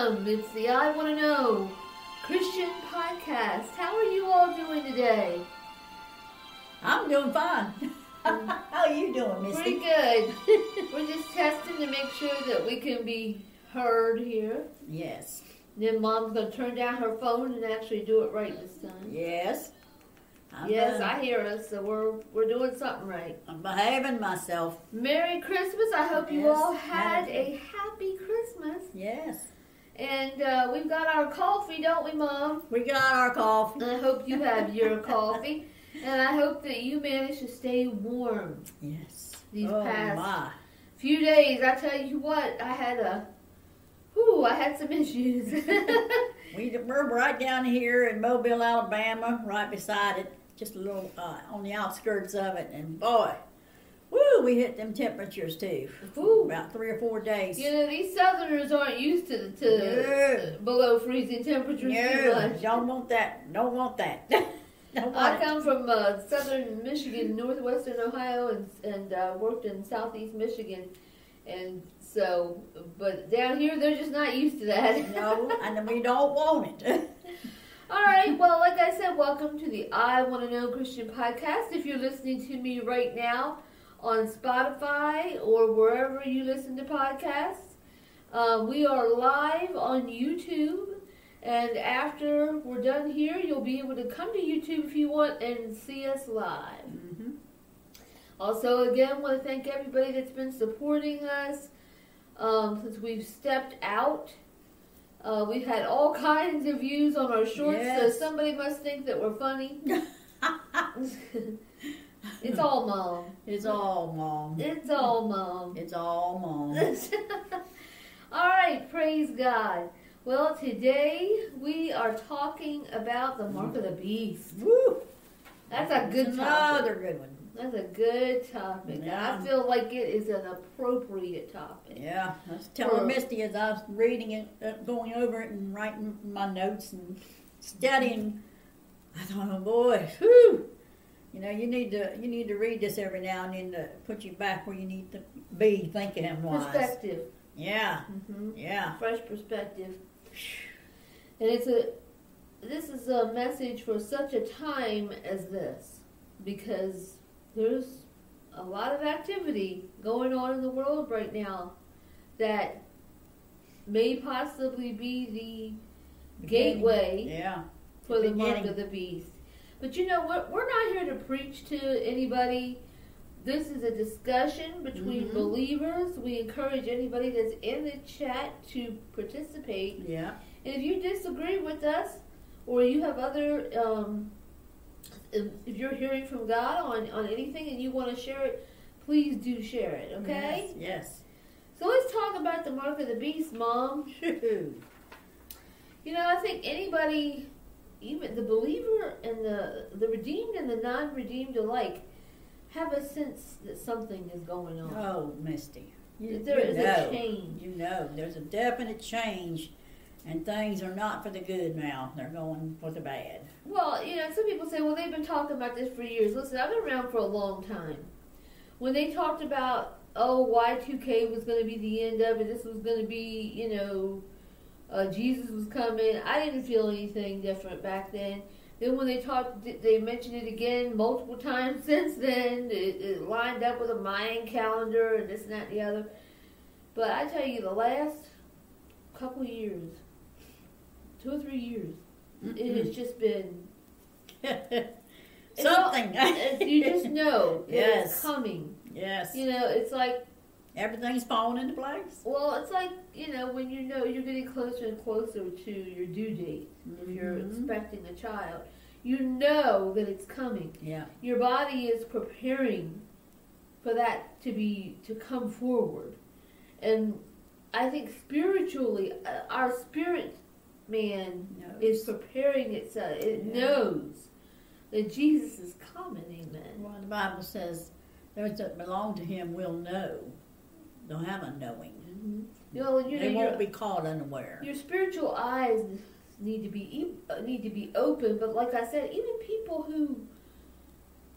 Welcome. It's the I Want to Know Christian Podcast. How are you all doing today? I'm doing fine. Mm. How are you doing, Misty? Pretty good. We're just testing to make sure that we can be heard here. Yes. Then mom's going to turn down her phone and actually do it right this time. Yes. I'm, Yes, I hear us, so we're we're doing something right. I'm behaving myself. Merry Christmas! I hope you all had Merry- a happy Christmas. Yes. And uh, we've got our coffee, don't we, Mom? We got our coffee. I hope you have your coffee. And I hope that you manage to stay warm Yes. these oh past my. few days. I tell you what, I had a, whew, I had some issues. We, we're right down here in Mobile, Alabama, right beside it, just a little uh, on the outskirts of it. And boy, woo, we hit them temperatures too. Ooh. About three or four days. you know, these Southerners aren't used to, to below freezing temperatures No, don't want that. Don't want that. don't I it. come from uh, southern Michigan, northwestern Ohio, and and uh, worked in southeast Michigan, and so, but down here they're just not used to that. No, and we don't want it. All right. Well, like I said, welcome to the I Want to Know Christian podcast. If you're listening to me right now on Spotify or wherever you listen to podcasts, uh, we are live on YouTube. And after we're done here, you'll be able to come to YouTube if you want and see us live. hmm Also, again, want to thank everybody that's been supporting us um, since we've stepped out. Uh, we've had all kinds of views on our shorts, Yes. so somebody must think that we're funny. it's all mom. It's all mom. It's all mom. It's all mom. all right, praise God. Well, today we are talking about the mark of the beast. Woo! That's a good topic. Another good one. That's a good topic. And I feel like it is an appropriate topic. Yeah, I was telling For- Misty as I was reading it, uh, going over it, and writing my notes and studying. I thought, oh boy, whew. You know, you need to you need to read this every now and then to put you back where you need to be thinking wise. Perspective. Yeah, hmm yeah. Fresh perspective. And it's a this is a message for such a time as this because there's a lot of activity going on in the world right now that may possibly be the gateway Yeah, for the mark of the beast. But you know what? We're not here to preach to anybody. This is a discussion between Mhm. believers. We encourage anybody that's in the chat to participate. yeah. And if you disagree with us, or you have other, um, if if you're hearing from God on, on anything and you want to share it, please do share it, okay? Yes. So let's talk about the mark of the beast, Mom. You know, I think anybody, even the believer and the the redeemed and the non-redeemed alike, have a sense that something is going on. oh, Misty, you, there you is know. a change. You know, there's a definite change, and things are not for the good now. They're going for the bad. Well, you know, some people say, well, they've been talking about this for years. Listen, I've been around for a long time. When they talked about, oh, Y2K was going to be the end of it, this was going to be, you know, uh, Jesus was coming, I didn't feel anything different back then. Then when they talked, they mentioned it again multiple times since then. It, it lined up with a Mayan calendar and this and that and the other. But I tell you, the last couple years, two or three years, it has just been all- Something. you just know that it's Yes. coming. yes. You know, it's like Everything's falling into place. well, it's like you know when you know you're getting closer and closer to your due date. If you're Mhm. expecting a child, you know that it's coming. Yeah. Your body is preparing for that to be to come forward, and I think spiritually, uh, our spirit man No. is preparing itself. It Yeah. knows that Jesus is coming. Amen. Well, the Bible says those that belong to Him will know. They'll have a knowing. Mm-hmm. You know, you They won't be caught unaware. your spiritual eyes need to be uh, need to be open. But like I said, even people who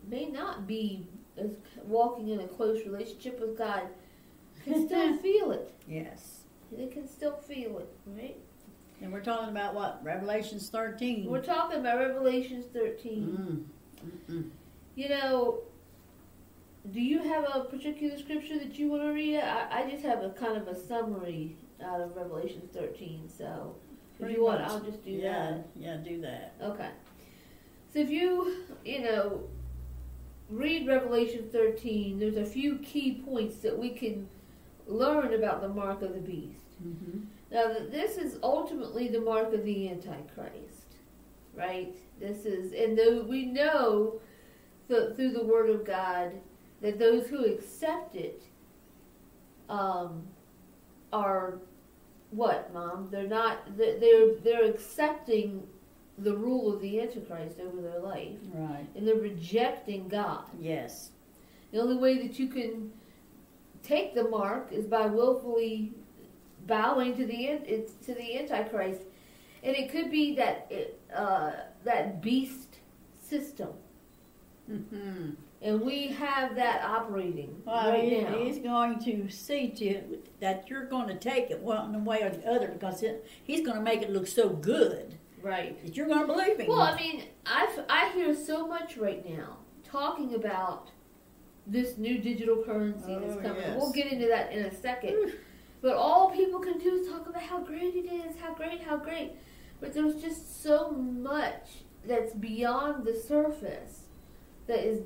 may not be walking in a close relationship with God can still feel it. Yes. They can still feel it, right? And we're talking about what? Revelations 13. We're talking about Revelations 13. Mm. Mm-mm. You know, do you have a particular scripture that you want to read? I, I just have a kind of a summary out of Revelation 13. So if you want, much. I'll just do that. yeah, yeah, do that. Okay. So if you, you know, read Revelation 13, there's a few key points that we can learn about the mark of the beast. Mm-hmm. Now, th- this is ultimately the mark of the Antichrist, right? This is, and though we know th- through the Word of God that those who accept it um, are what, Mom? They're not. They're they're- accepting the rule of the Antichrist over their life, Right. and they're rejecting God. Yes. The only way that you can take the mark is by willfully bowing to the to the antichrist, and it could be that it, uh, that beast system, Mm-hmm. And we have that operating Well, right he, now. he's going to see to that you're going to take it one way or the other because it, he's going to make it look so good Right. that you're going to believe him. Well, I mean, I I hear so much right now talking about this new digital currency oh, that's Oh, coming. yes. We'll get into that in a second. But all people can do is talk about how great it is, how great, how great. But there's just so much that's beyond the surface that is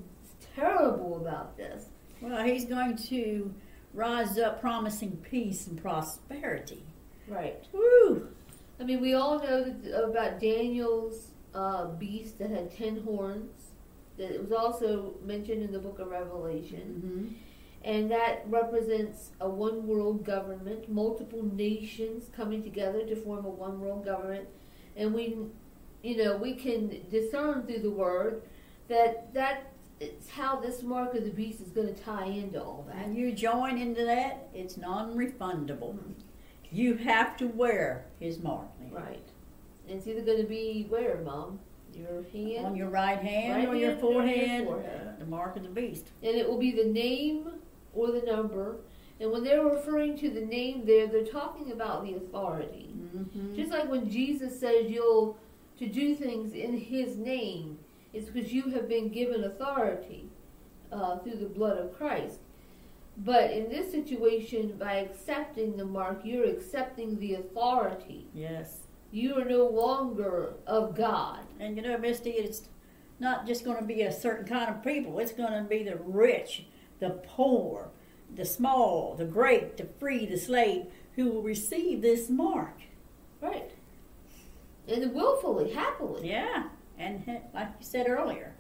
terrible about this. well, he's going to rise up promising peace and prosperity. Right. Woo! I mean, we all know that, about Daniel's uh, beast that had ten horns. That it was also mentioned in the book of Revelation. Mm-hmm. and that represents a one world government, multiple nations coming together to form a one world government, and we, you know, we can discern through the word that that it's how this mark of the beast is going to tie into all that. And you join into that, it's non-refundable. You have to wear his mark Right, and it's either going to be where, mom, your hand, on your right hand right or your hand forehead. forehead. The mark of the beast. and it will be the name or the number. And when they're referring to the name there, they're talking about the authority. Mm-hmm. Just like when Jesus says you'll to do things in His name, it's because you have been given authority uh, through the blood of Christ. But in this situation, by accepting the mark, you're accepting the authority. Yes. You are no longer of God. And you know, Misty, it's not just going to be a certain kind of people. It's going to be the rich, the poor, the small, the great, the free, the slave, who will receive this mark. Right. And willfully, happily. Yeah. And like you said earlier,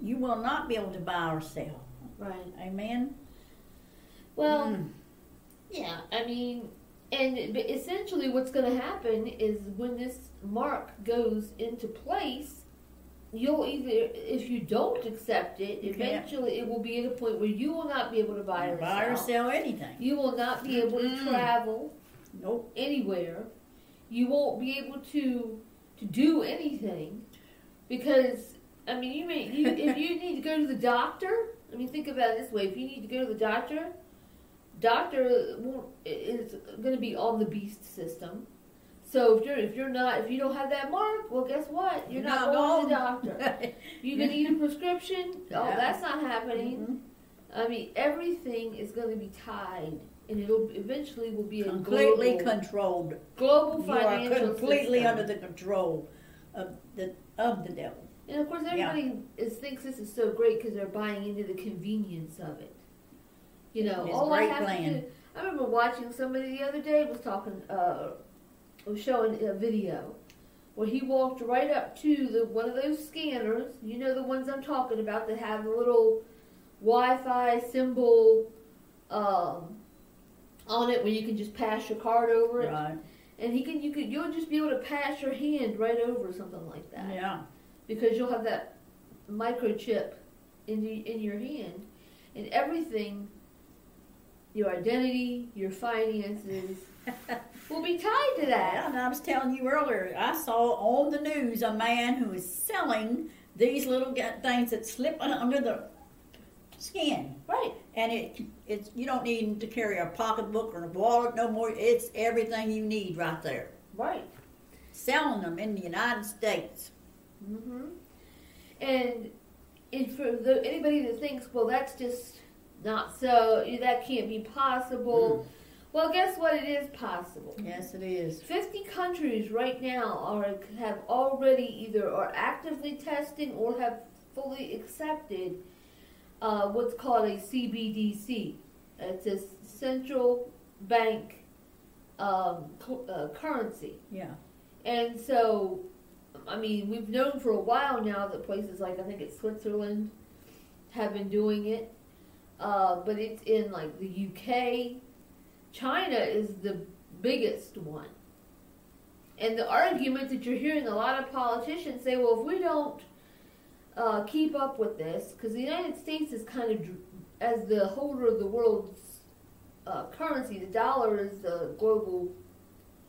you will not be able to buy or sell. Right. Amen. Well, Mm. Yeah, I mean, and essentially what's going to happen is when this mark goes into place, you'll either, if you don't accept it, You can't. eventually it will be at a point where you will not be able to buy or buy or sell. sell anything. You will not be able to Mm-mm. travel Nope. anywhere. You won't be able to to do anything because I mean, you may you, if you need to go to the doctor. I mean, think about it this way: if you need to go to the doctor, doctor won't, is going to be on the beast system. So if you're if you're not if you don't have that mark, well, guess what? You're, not, going to the doctor. you're going to need a prescription. Oh, Yeah. that's not happening. Mhm. I mean, everything is going to be tied, and it'll eventually will be a Completely global, controlled. global You are financial completely system. under the control of the of the devil. And of course, Yeah. everybody is, thinks this is so great because they're buying into the convenience of it. You know, all I have plan. to do. I remember watching somebody the other day was talking, uh, was showing a video where he walked right up to the one of those scanners. You know the ones I'm talking about that have the little Wi-Fi symbol um, on it where you can just pass your card over it. Right. And he can, you could, you'll just be able to pass your hand right over something like that Yeah. because you'll have that microchip in the, in your hand, and everything, your identity, your finances, will be tied to Yeah, that. and I was telling you earlier, I saw on the news a man who is selling these little things that slip under the skin, Right. and it it's you don't need to carry a pocketbook or a wallet no more. It's everything you need right there. Right. selling them in the United States. Mm-hmm. And if for the, anybody that thinks, well, that's just not so, that can't be possible. Well, guess what? It is possible. Yes, it is. 50 countries right now are have already either are actively testing or have fully accepted uh, what's called a CBDC. It's a central bank um, uh, currency. Yeah. And so, I mean, we've known for a while now that places like I think it's Switzerland have been doing it, uh, but it's in like the UK. China is the biggest one. And the argument that you're hearing a lot of politicians say, well, if we don't uh, keep up with this, because the United States is kind of, as the holder of the world's uh, currency, the dollar is the global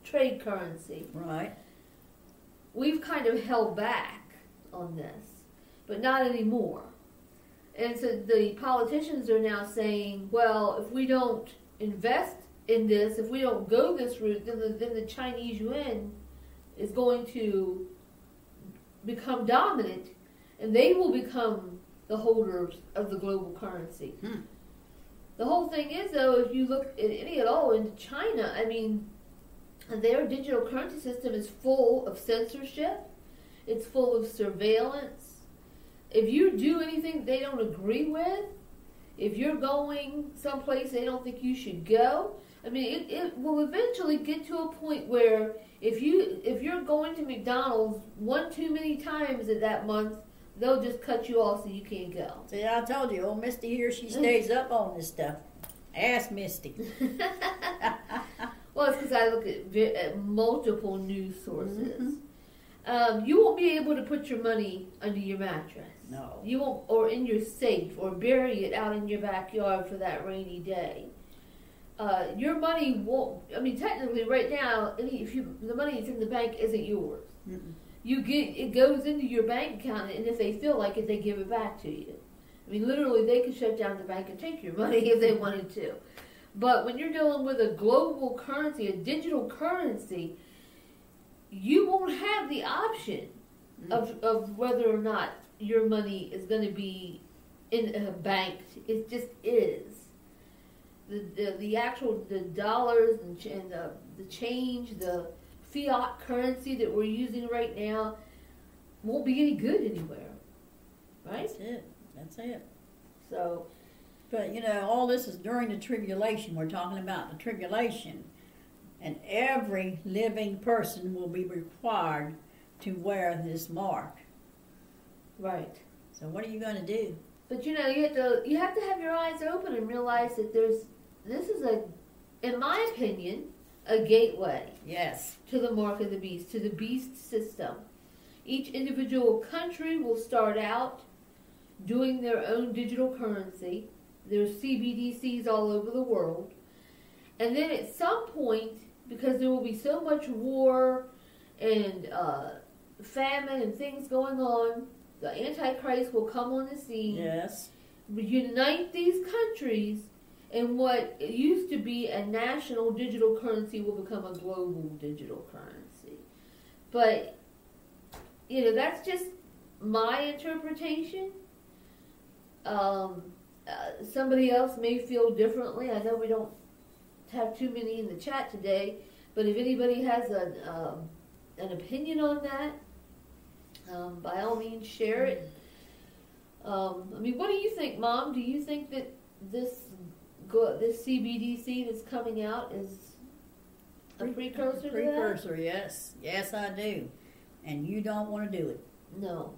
trade currency Right. we've kind of held back on this, but not anymore. And so the politicians are now saying, well, if we don't invest in this, if we don't go this route, then the, then the Chinese yuan is going to become dominant, and they will become the holders of the global currency. Hmm. The whole thing is, though, if you look at any at all into China, I mean, their digital currency system is full of censorship. It's full of surveillance. If you do anything they don't agree with, if you're going someplace they don't think you should go, I mean, it, it will eventually get to a point where if you if you're going to McDonald's one too many times in that month, they'll just cut you off so you can't go. See, I told you, old Misty here, she stays up on this stuff. Ask Misty. well, it's because I look at, at multiple news sources. Mhm. Um, you won't be able to put your money under your mattress. No. You won't, or in your safe, or bury it out in your backyard for that rainy day. Uh, your money won't. I mean, technically, right now, any, if you the money that's in the bank isn't yours. Mm-mm. You get it goes into your bank account, and if they feel like it, they give it back to you. I mean, literally, they could shut down the bank and take your money if they wanted to. But when you're dealing with a global currency, a digital currency, you won't have the option mm-hmm. of, of whether or not your money is going to be in a bank. It just is. The, the, the actual the dollars and, and the, the change, the fiat currency that we're using right now won't be any good anywhere. Right? That's it. That's it. So, But you know, all this is during the tribulation. We're talking about the tribulation. And every living person will be required to wear this mark. right. So what are you going to do? But you know, you have to you have to have your eyes open and realize that there's this is a, in my opinion, a gateway Yes. to the mark of the beast, to the beast system. Each individual country will start out doing their own digital currency. There's CBDCs all over the world. And then at some point, because there will be so much war and uh, famine and things going on, the Antichrist will come on the scene Yes. unite these countries and what used to be a national digital currency will become a global digital currency. But you know that's just my interpretation. Um, uh, somebody else may feel differently. I know we don't have too many in the chat today, but if anybody has an um, an opinion on that, um, by all means share it. Um, I mean, what do you think, Mom? Do you think that this go, this CBDC that's coming out is a precursor to that? Precursor, yes. Yes, I do. And you don't want to do it. No.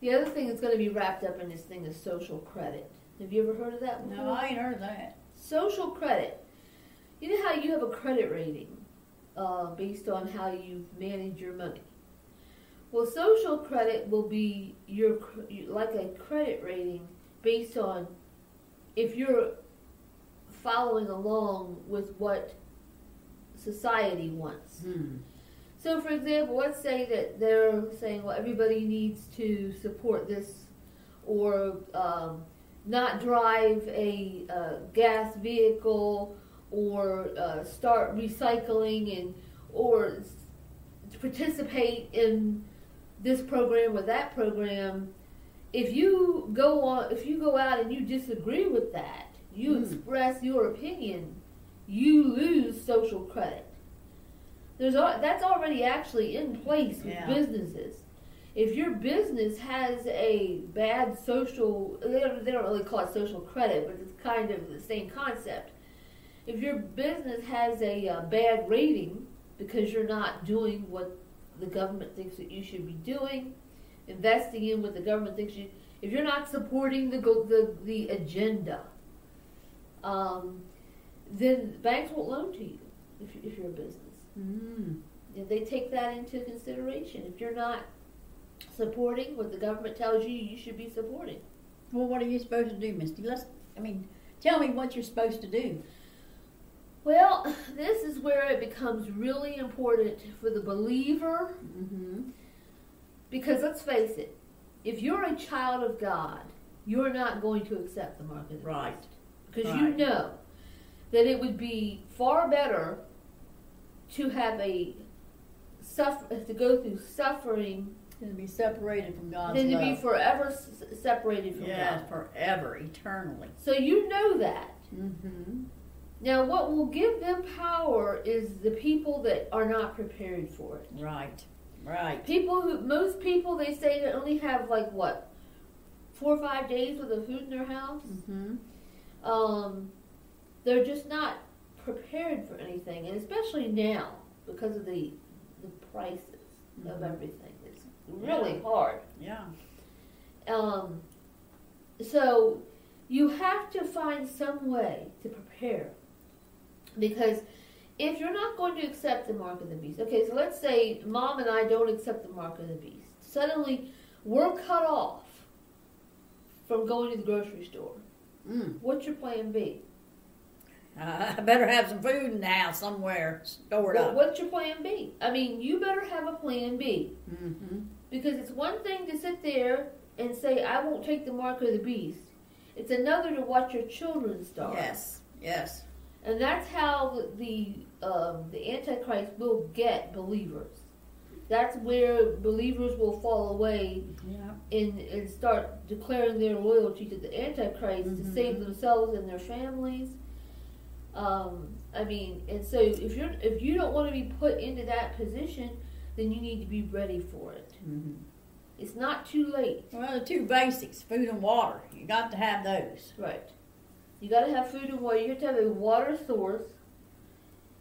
The other thing that's going to be wrapped up in this thing is social credit. Have you ever heard of that? No, before? I ain't heard that. Social credit. You know how you have a credit rating uh, based on how you manage your money. Well, social credit will be your like a credit rating based on if you're following along with what society wants. Hmm. So, for example, let's say that they're saying, well, everybody needs to support this or um, not drive a uh, gas vehicle or uh, start recycling and or participate in this program or that program, if you go on, if you go out and you disagree with that, you Mm. express your opinion, you lose social credit. There's that's already actually in place with Yeah. businesses. If your business has a bad social, they don't, they don't really call it social credit, but it's kind of the same concept. If your business has a uh, bad rating because you're not doing what the government thinks that you should be doing, investing in what the government thinks you, if you're not supporting the the the agenda, um, then banks won't loan to you if, if you're a business. Mm. And they take that into consideration. If you're not supporting what the government tells you you should be supporting. Well, what are you supposed to do, Misty? Let's. I mean, tell me what you're supposed to do. Well, this is where it becomes really important for the believer Mm-hmm. because let's face it, if you're a child of God, you're not going to accept the mark of the Right. beast. Because you Right. know that it would be far better to have a suffer to go through suffering To be separated from God's than to love. be forever s- separated from yes, God. forever, eternally. So you know that. Mm-hmm. Now, what will give them power is the people that are not prepared for it. Right. Right. People who, most people, they say they only have like what, four or five days with of food in their house. Mm-hmm. Um, they're just not prepared for anything, and especially now because of the the prices of Mhm. everything. It's really hard. Yeah. Um, so you have to find some way to prepare because if you're not going to accept the mark of the beast, okay, so let's say mom and I don't accept the mark of the beast. Suddenly, we're cut off from going to the grocery store. Mm. What's your plan B? Uh, I better have some food in the house somewhere stored What- up. What's your plan B? I mean, you better have a plan B Mm-hmm. because it's one thing to sit there and say, I won't take the mark of the beast. It's another to watch your children starve. Yes. Yes. And that's how the the, um, the Antichrist will get believers. That's where believers will fall away Yeah. and, and start declaring their loyalty to the Antichrist to Mhm. save themselves and their families. Um, I mean, and so if you're if you don't want to be put into that position, then you need to be ready for it. Mm-hmm. It's not too late. Well, the two basics: food and water. You got to have those. Right. You got to have food and water. You have to have a water source,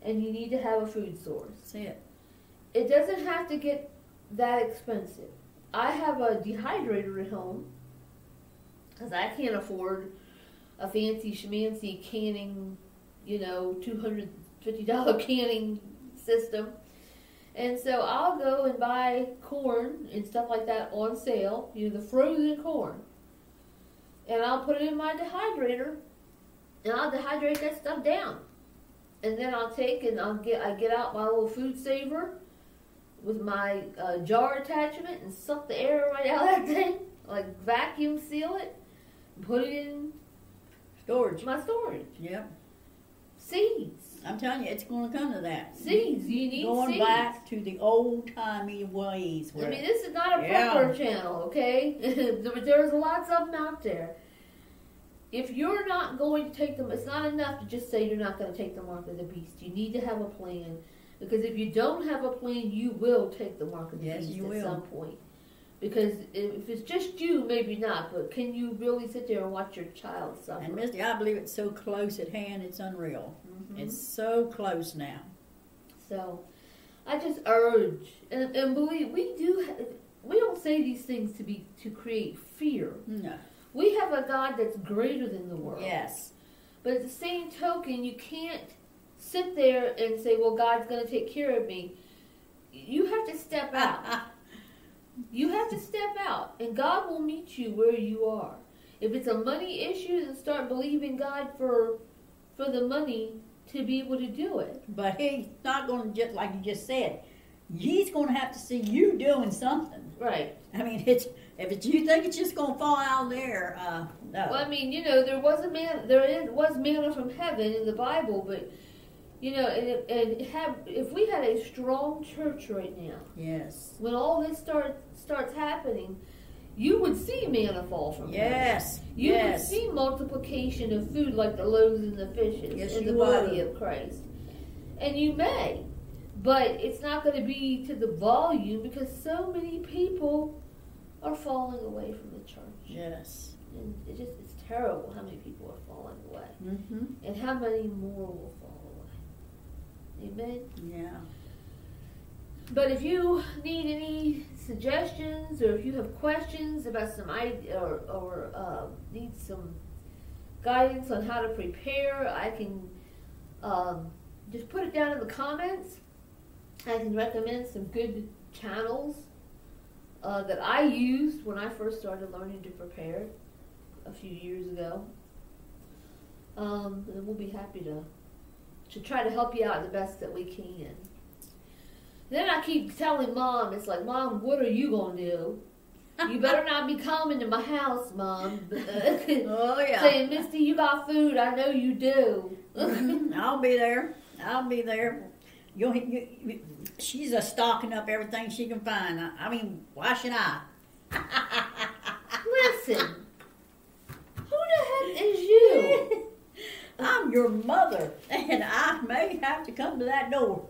and you need to have a food source. That's it. It doesn't have to get that expensive. I have a dehydrator at home because I can't afford a fancy schmancy canning, you know, two hundred fifty dollar canning system. And so I'll go and buy corn and stuff like that on sale, you know, the frozen corn. And I'll put it in my dehydrator and I'll dehydrate that stuff down. And then I'll take and I'll get I get out my little food saver with my uh, jar attachment and suck the air right out of that thing, like vacuum seal it, and put it in Storage. my storage. Yep. Seeds, I'm telling you, it's going to come to that. seeds. You need Going seeds. back to the old timey ways. I mean, this is not a Yeah. prepper channel, okay? There- There's lots of them out there. If you're not going to take them, it's not enough to just say you're not going to take the mark of the beast. You need to have a plan. Because if you don't have a plan, you will take the mark of the Yes, beast you at will. some point. Because if it's just you, maybe not. But can you really sit there and watch your child suffer? and Misty, I believe it's so close at hand. It's unreal. Mhm. It's so close now. So, I just urge and, and believe we do. We don't say these things to be to create fear. No. We have a God that's greater than the world. Yes. But at the same token, you can't sit there and say, "Well, God's going to take care of me." You have to step out. You have to step out, and God will meet you where you are. If it's a money issue, then start believing God for for the money to be able to do it. but he's not going to just like you just said. He's going to have to see you doing something. Right. I mean, it's if it's you think it's just going to fall out there, uh, no. Well, I mean, you know, there was a man, there is, was manna from heaven in the Bible, but You know, and, and have if we had a strong church right now, Yes. when all this starts starts happening, you would see manna fall from heaven. Yes. You would see multiplication of food like the loaves and the fishes Yes, in the body would. of Christ. And you may, but it's not going to be to the volume because so many people are falling away from the church. Yes. And it just it's terrible how many people are falling away. Mm-hmm. And how many more will. Amen. Yeah. But if you need any suggestions or if you have questions about some idea or, or uh, need some guidance on how to prepare, I can um, just put it down in the comments. I can recommend some good channels uh, that I used when I first started learning to prepare a few years ago. Um, and we'll be happy to to try to help you out the best that we can. Then I keep telling mom, it's like, Mom, what are you gonna do? You better not be coming to my house, Mom. Oh yeah. Saying, Misty, you got food. I know you do. Mhm. I'll be there. I'll be there. You, you, she's a stocking up everything she can find. I, I mean, why should I? Listen, who the heck is you? I'm your mother, and I may have to come to that door.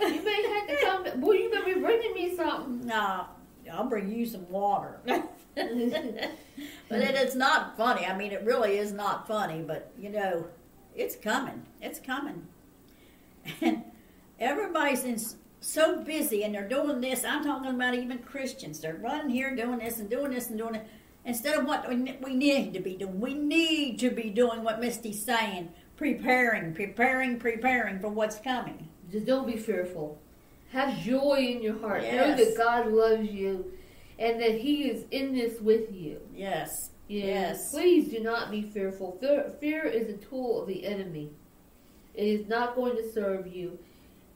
You may have to come. To, boy, you better be bringing me something. No, I'll bring you some water. but it, it's not funny. I mean, it really is not funny. But you know, it's coming. It's coming. And everybody's in, so busy, and they're doing this. I'm talking about even Christians. They're running here, doing this, and doing this, and doing it. Instead of what we we need to be doing, we need to be doing what Misty's saying: preparing, preparing, preparing for what's coming. Just don't be fearful. Have joy in your heart. Know that God loves you, and that He is in this with you. Yes. Yeah. Yes. Please do not be fearful. Fear, fear is a tool of the enemy. It is not going to serve you.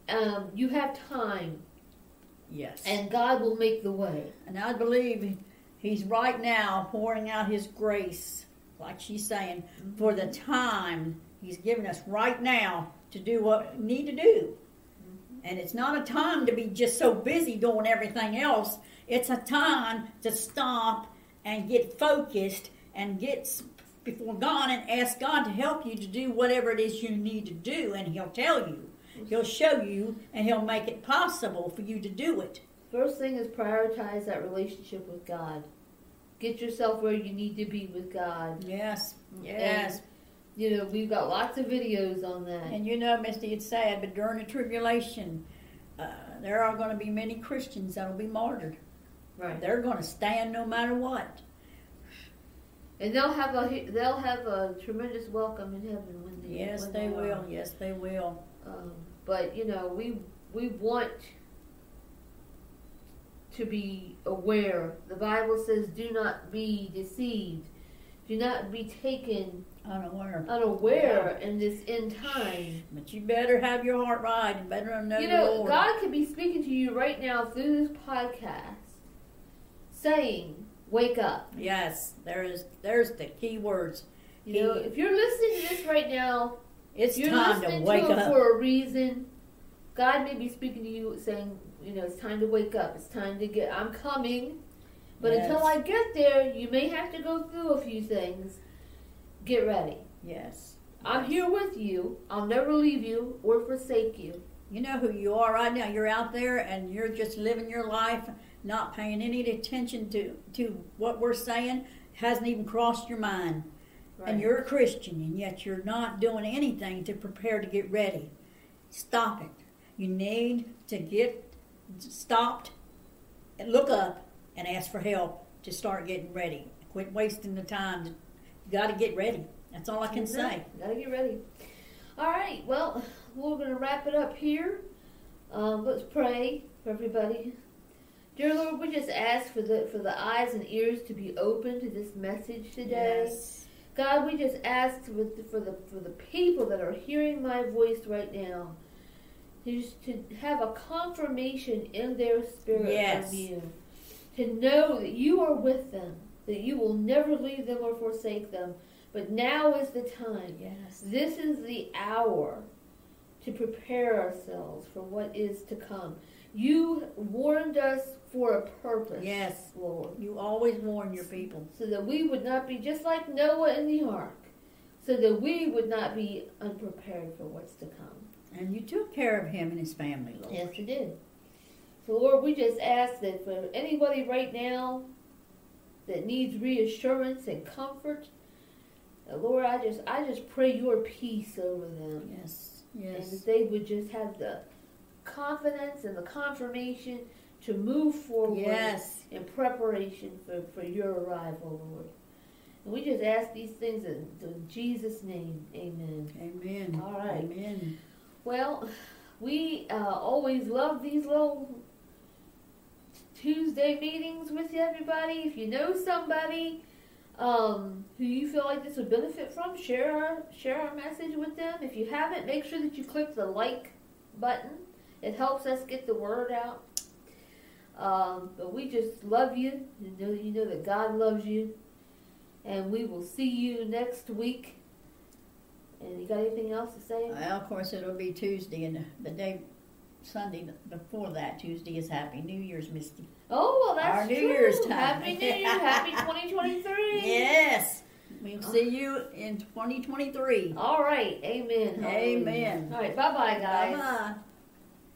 Um, you have time, Yes. and God will make the way. And I believe He's right now pouring out His grace, like she's saying, for the time He's giving us right now to do what we need to do. And it's not a time to be just so busy doing everything else. It's a time to stop and get focused and get before God and ask God to help you to do whatever it is you need to do. And He'll tell you, He'll show you, and He'll make it possible for you to do it. First thing is prioritize that relationship with God. Get yourself where you need to be with God. Yes, yes. You know, we've got lots of videos on that. And you know, Misty, it's sad, but during the tribulation, uh, there are going to be many Christians that will be martyred. Right. They're going to stand no matter what. And they'll have a they'll have a tremendous welcome in heaven when they Yes, when they are. will. Yes, they will. Um, but you know, we we want to be aware. The Bible says, "Do not be deceived. Do not be taken Unaware. unaware in this end time." But you better have your heart right and better know you know, Lord. God could be speaking to you right now through this podcast, saying, "Wake up." Yes, there is. There's the key words. You know, if you're listening to this right now, It's you're time to listening wake to it up. for a reason. God may be speaking to you, saying, "You know, it's time to wake up. It's time to get. I'm coming." But Yes. until I get there, you may have to go through a few things. Get ready. Yes. I'm here with you. I'll never leave you or forsake you. You know who you are right now. You're out there and you're just living your life, not paying any attention to, to what we're saying. Hasn't even crossed your mind. And you're a Christian, and yet you're not doing anything to prepare to get ready. Stop it. You need to get stopped and look up and ask for help to start getting ready. Quit wasting the time. You got to get ready. That's all I can say. Gotta get ready. All right. Well, we're gonna wrap it up here. Um, let's pray for everybody. Dear Lord, we just ask for the for the eyes and ears to be open to this message today. Yes. God, we just ask for the, for the for the people that are hearing my voice right now, just to have a confirmation in their spirit Yes. from you, to know that you are with them, that you will never leave them or forsake them. But now is the time. Yes. This is the hour to prepare ourselves for what is to come. You warned us for a purpose. Yes. Lord. You always warn your people. So that we would not be just like Noah in the ark. So that we would not be unprepared for what's to come. And you took care of him and his family, Lord. Yes, you did. So, Lord, we just ask that for anybody right now that needs reassurance and comfort, uh, Lord, I just I just pray your peace over them. Yes. And Yes. that they would just have the confidence and the confirmation to move forward Yes. in preparation for, for your arrival, Lord. And we just ask these things in, in Jesus' name. Amen. Well, we uh, always love these little Tuesday meetings with everybody. If you know somebody um, who you feel like this would benefit from, share our share our message with them. If you haven't, make sure that you click the like button. It helps us get the word out. Um, but we just love you. You know, you know that God loves you, and we will see you next week. And you got anything else to say? Well, of course, it'll be Tuesday, and the day, Sunday before that, Tuesday is Happy New Year's, Misty. Oh, well, that's Our New true. Year's time. Happy New Year. Happy 2023. Yes. We'll uh-huh. see you in 2023. All right. Amen. Amen. All right. Bye bye, guys. Bye bye.